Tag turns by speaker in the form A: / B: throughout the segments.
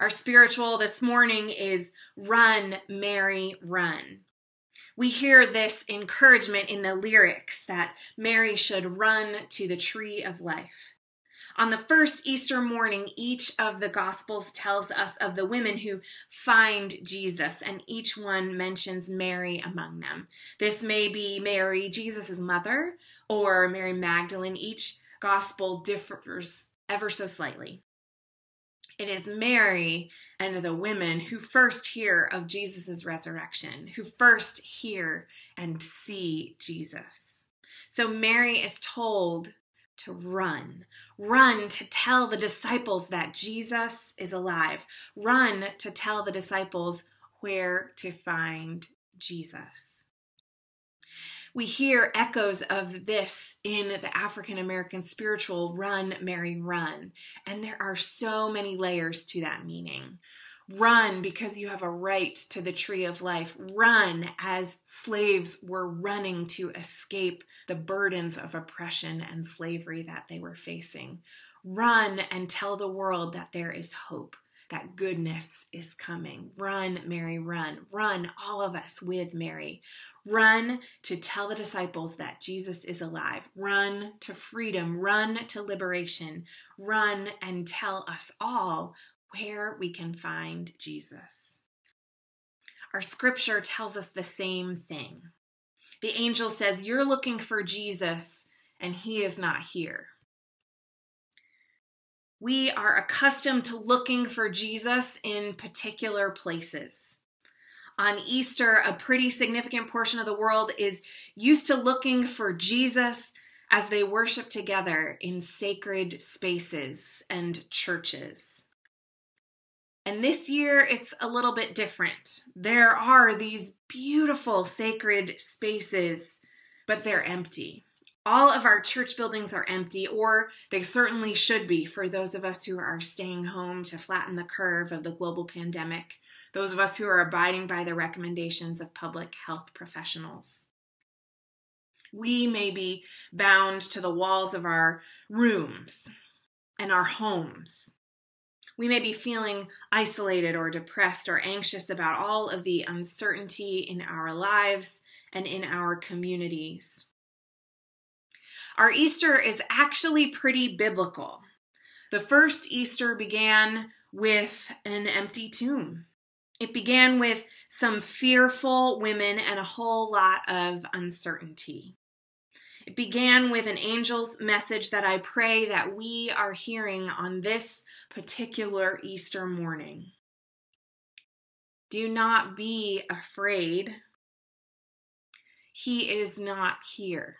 A: Our spiritual this morning is run, Mary, run. We hear this encouragement in the lyrics that Mary should run to the tree of life. On the first Easter morning, each of the Gospels tells us of the women who find Jesus, and each one mentions Mary among them. This may be Mary, Jesus' mother, or Mary Magdalene. Each Gospel differs ever so slightly. It is Mary and the women who first hear of Jesus' resurrection, who first hear and see Jesus. So Mary is told to run. Run to tell the disciples that Jesus is alive. Run to tell the disciples where to find Jesus. We hear echoes of this in the African American spiritual Run, Mary, Run. And there are so many layers to that meaning. Run because you have a right to the tree of life. Run as slaves were running to escape the burdens of oppression and slavery that they were facing. Run and tell the world that there is hope, that goodness is coming. Run, Mary, run. Run, all of us with Mary. Run to tell the disciples that Jesus is alive. Run to freedom. Run to liberation. Run and tell us all where we can find Jesus. Our scripture tells us the same thing. The angel says, You're looking for Jesus, and he is not here. We are accustomed to looking for Jesus in particular places. On Easter, a pretty significant portion of the world is used to looking for Jesus as they worship together in sacred spaces and churches. And this year it's a little bit different. There are these beautiful sacred spaces, but they're empty. All of our church buildings are empty, or they certainly should be for those of us who are staying home to flatten the curve of the global pandemic, those of us who are abiding by the recommendations of public health professionals. We may be bound to the walls of our rooms and our homes we may be feeling isolated or depressed or anxious about all of the uncertainty in our lives and in our communities. Our Easter is actually pretty biblical. The first Easter began with an empty tomb. It began with some fearful women and a whole lot of uncertainty. It began with an angel's message that I pray that we are hearing on this particular Easter morning. Do not be afraid. He is not here.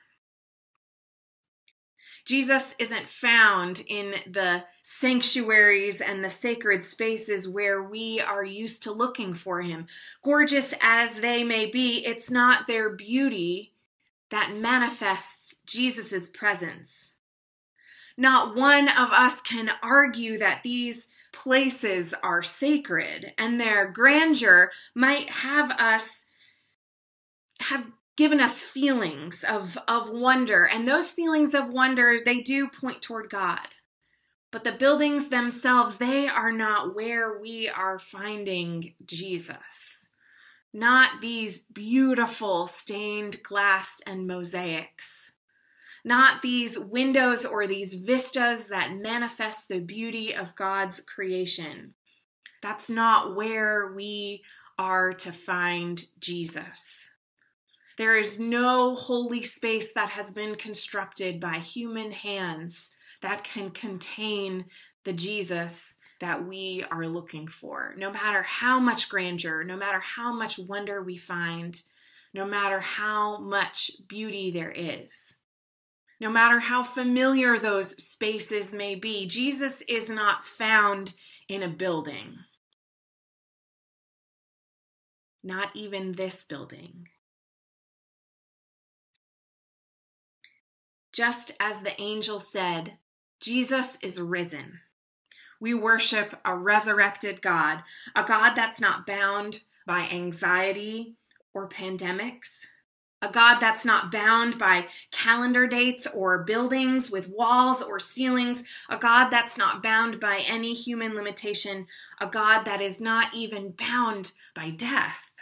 A: Jesus isn't found in the sanctuaries and the sacred spaces where we are used to looking for him. Gorgeous as they may be, it's not their beauty that manifests Jesus' presence. Not one of us can argue that these places are sacred and their grandeur might have us have given us feelings of, of wonder and those feelings of wonder they do point toward god but the buildings themselves they are not where we are finding jesus not these beautiful stained glass and mosaics, not these windows or these vistas that manifest the beauty of God's creation. That's not where we are to find Jesus. There is no holy space that has been constructed by human hands that can contain the Jesus that we are looking for. No matter how much grandeur, no matter how much wonder we find, no matter how much beauty there is, no matter how familiar those spaces may be, Jesus is not found in a building. Not even this building. Just as the angel said, Jesus is risen. We worship a resurrected God, a God that's not bound by anxiety or pandemics, a God that's not bound by calendar dates or buildings with walls or ceilings, a God that's not bound by any human limitation, a God that is not even bound by death.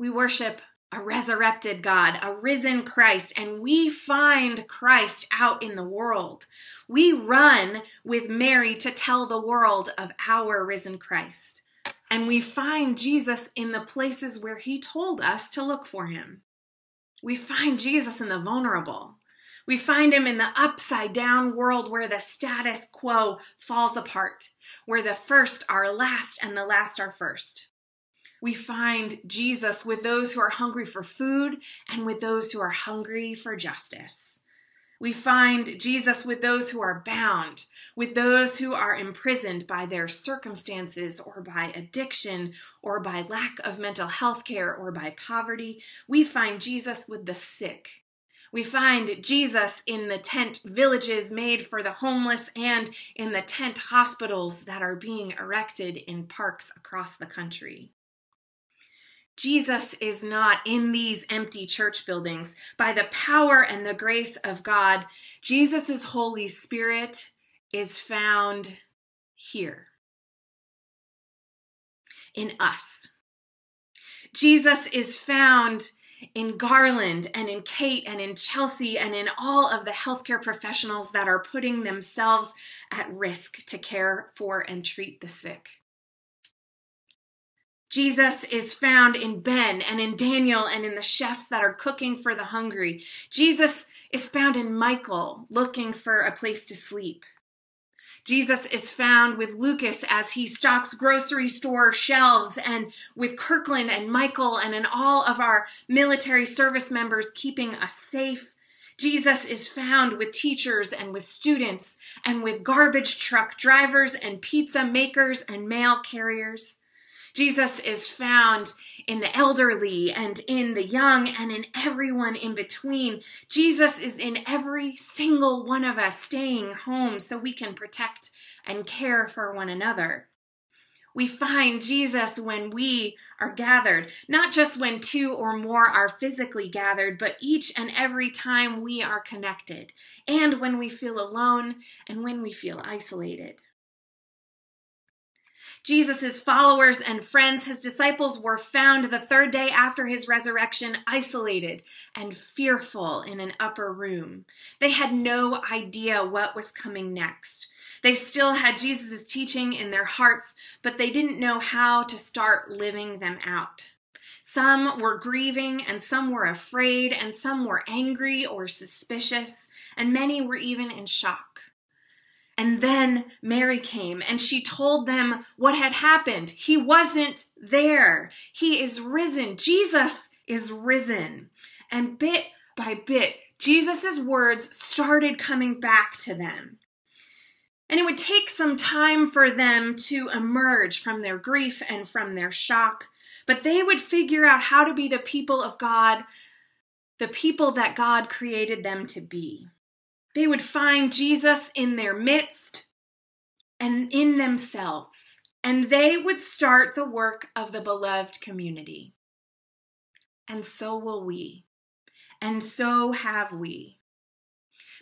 A: We worship a resurrected God, a risen Christ, and we find Christ out in the world. We run with Mary to tell the world of our risen Christ. And we find Jesus in the places where he told us to look for him. We find Jesus in the vulnerable. We find him in the upside down world where the status quo falls apart, where the first are last and the last are first. We find Jesus with those who are hungry for food and with those who are hungry for justice. We find Jesus with those who are bound, with those who are imprisoned by their circumstances or by addiction or by lack of mental health care or by poverty. We find Jesus with the sick. We find Jesus in the tent villages made for the homeless and in the tent hospitals that are being erected in parks across the country. Jesus is not in these empty church buildings. By the power and the grace of God, Jesus' Holy Spirit is found here in us. Jesus is found in Garland and in Kate and in Chelsea and in all of the healthcare professionals that are putting themselves at risk to care for and treat the sick. Jesus is found in Ben and in Daniel and in the chefs that are cooking for the hungry. Jesus is found in Michael looking for a place to sleep. Jesus is found with Lucas as he stocks grocery store shelves and with Kirkland and Michael and in all of our military service members keeping us safe. Jesus is found with teachers and with students and with garbage truck drivers and pizza makers and mail carriers. Jesus is found in the elderly and in the young and in everyone in between. Jesus is in every single one of us staying home so we can protect and care for one another. We find Jesus when we are gathered, not just when two or more are physically gathered, but each and every time we are connected, and when we feel alone and when we feel isolated. Jesus' followers and friends, his disciples, were found the third day after his resurrection, isolated and fearful in an upper room. They had no idea what was coming next. They still had Jesus' teaching in their hearts, but they didn't know how to start living them out. Some were grieving, and some were afraid, and some were angry or suspicious, and many were even in shock. And then Mary came and she told them what had happened. He wasn't there. He is risen. Jesus is risen. And bit by bit, Jesus' words started coming back to them. And it would take some time for them to emerge from their grief and from their shock, but they would figure out how to be the people of God, the people that God created them to be. They would find Jesus in their midst and in themselves, and they would start the work of the beloved community. And so will we, and so have we.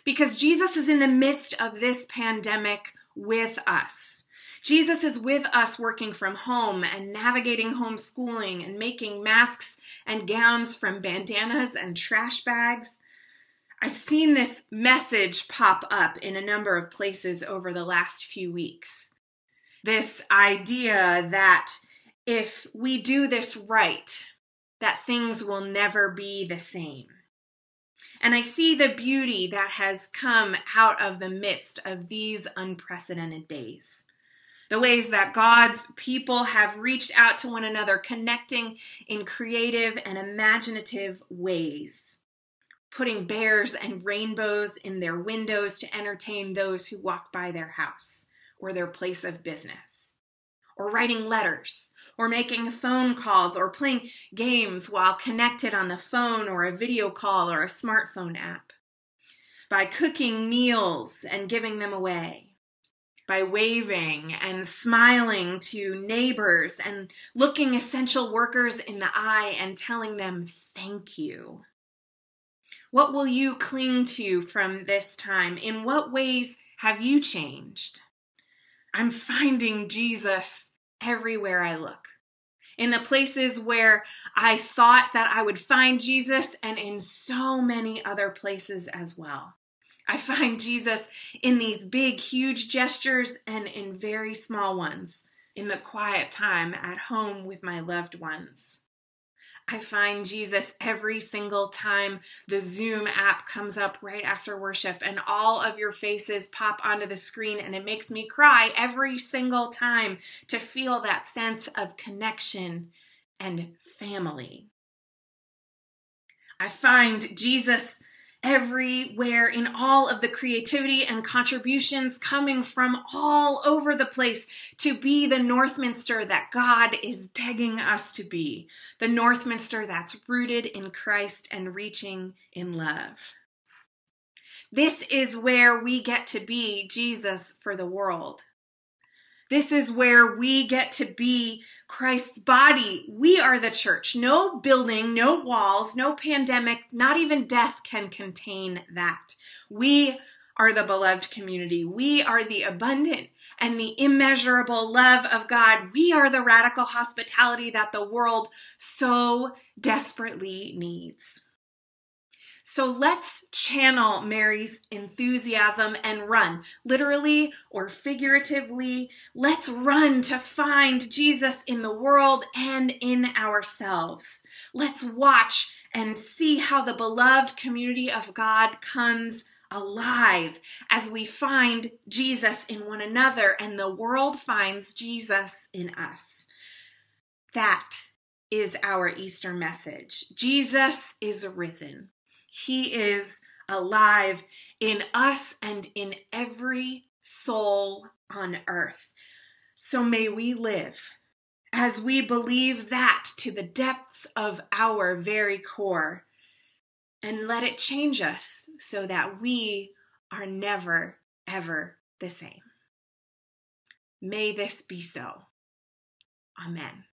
A: Because Jesus is in the midst of this pandemic with us. Jesus is with us working from home and navigating homeschooling and making masks and gowns from bandanas and trash bags I've seen this message pop up in a number of places over the last few weeks. This idea that if we do this right, that things will never be the same. And I see the beauty that has come out of the midst of these unprecedented days. The ways that God's people have reached out to one another, connecting in creative and imaginative ways putting bears and rainbows in their windows to entertain those who walk by their house or their place of business, or writing letters, or making phone calls, or playing games while connected on the phone or a video call or a smartphone app, by cooking meals and giving them away, by waving and smiling to neighbors and looking essential workers in the eye and telling them thank you? What will you cling to from this time? In what ways have you changed? I'm finding Jesus everywhere I look. In the places where I thought that I would find Jesus, and in so many other places as well. I find Jesus in these big, huge gestures and in very small ones, in the quiet time at home with my loved ones. I find Jesus every single time the Zoom app comes up right after worship and all of your faces pop onto the screen, and it makes me cry every single time to feel that sense of connection and family. I find Jesus everywhere in all of the creativity and contributions coming from all over the place to be the Northminster that God is begging us to be. The Northminster that's rooted in Christ and reaching in love. This is where we get to be Jesus for the world. This is where we get to be Christ's body. We are the church. No building, no walls, no pandemic, not even death can contain that. We are the beloved community. We are the abundant and the immeasurable love of God. We are the radical hospitality that the world so desperately needs. So let's channel Mary's enthusiasm and run, literally or figuratively. Let's run to find Jesus in the world and in ourselves. Let's watch and see how the beloved community of God comes alive as we find Jesus in one another and the world finds Jesus in us. That is our Easter message. Jesus is risen. He is alive in us and in every soul on earth. So may we live as we believe that to the depths of our very core and let it change us so that we are never, ever the same. May this be so. Amen.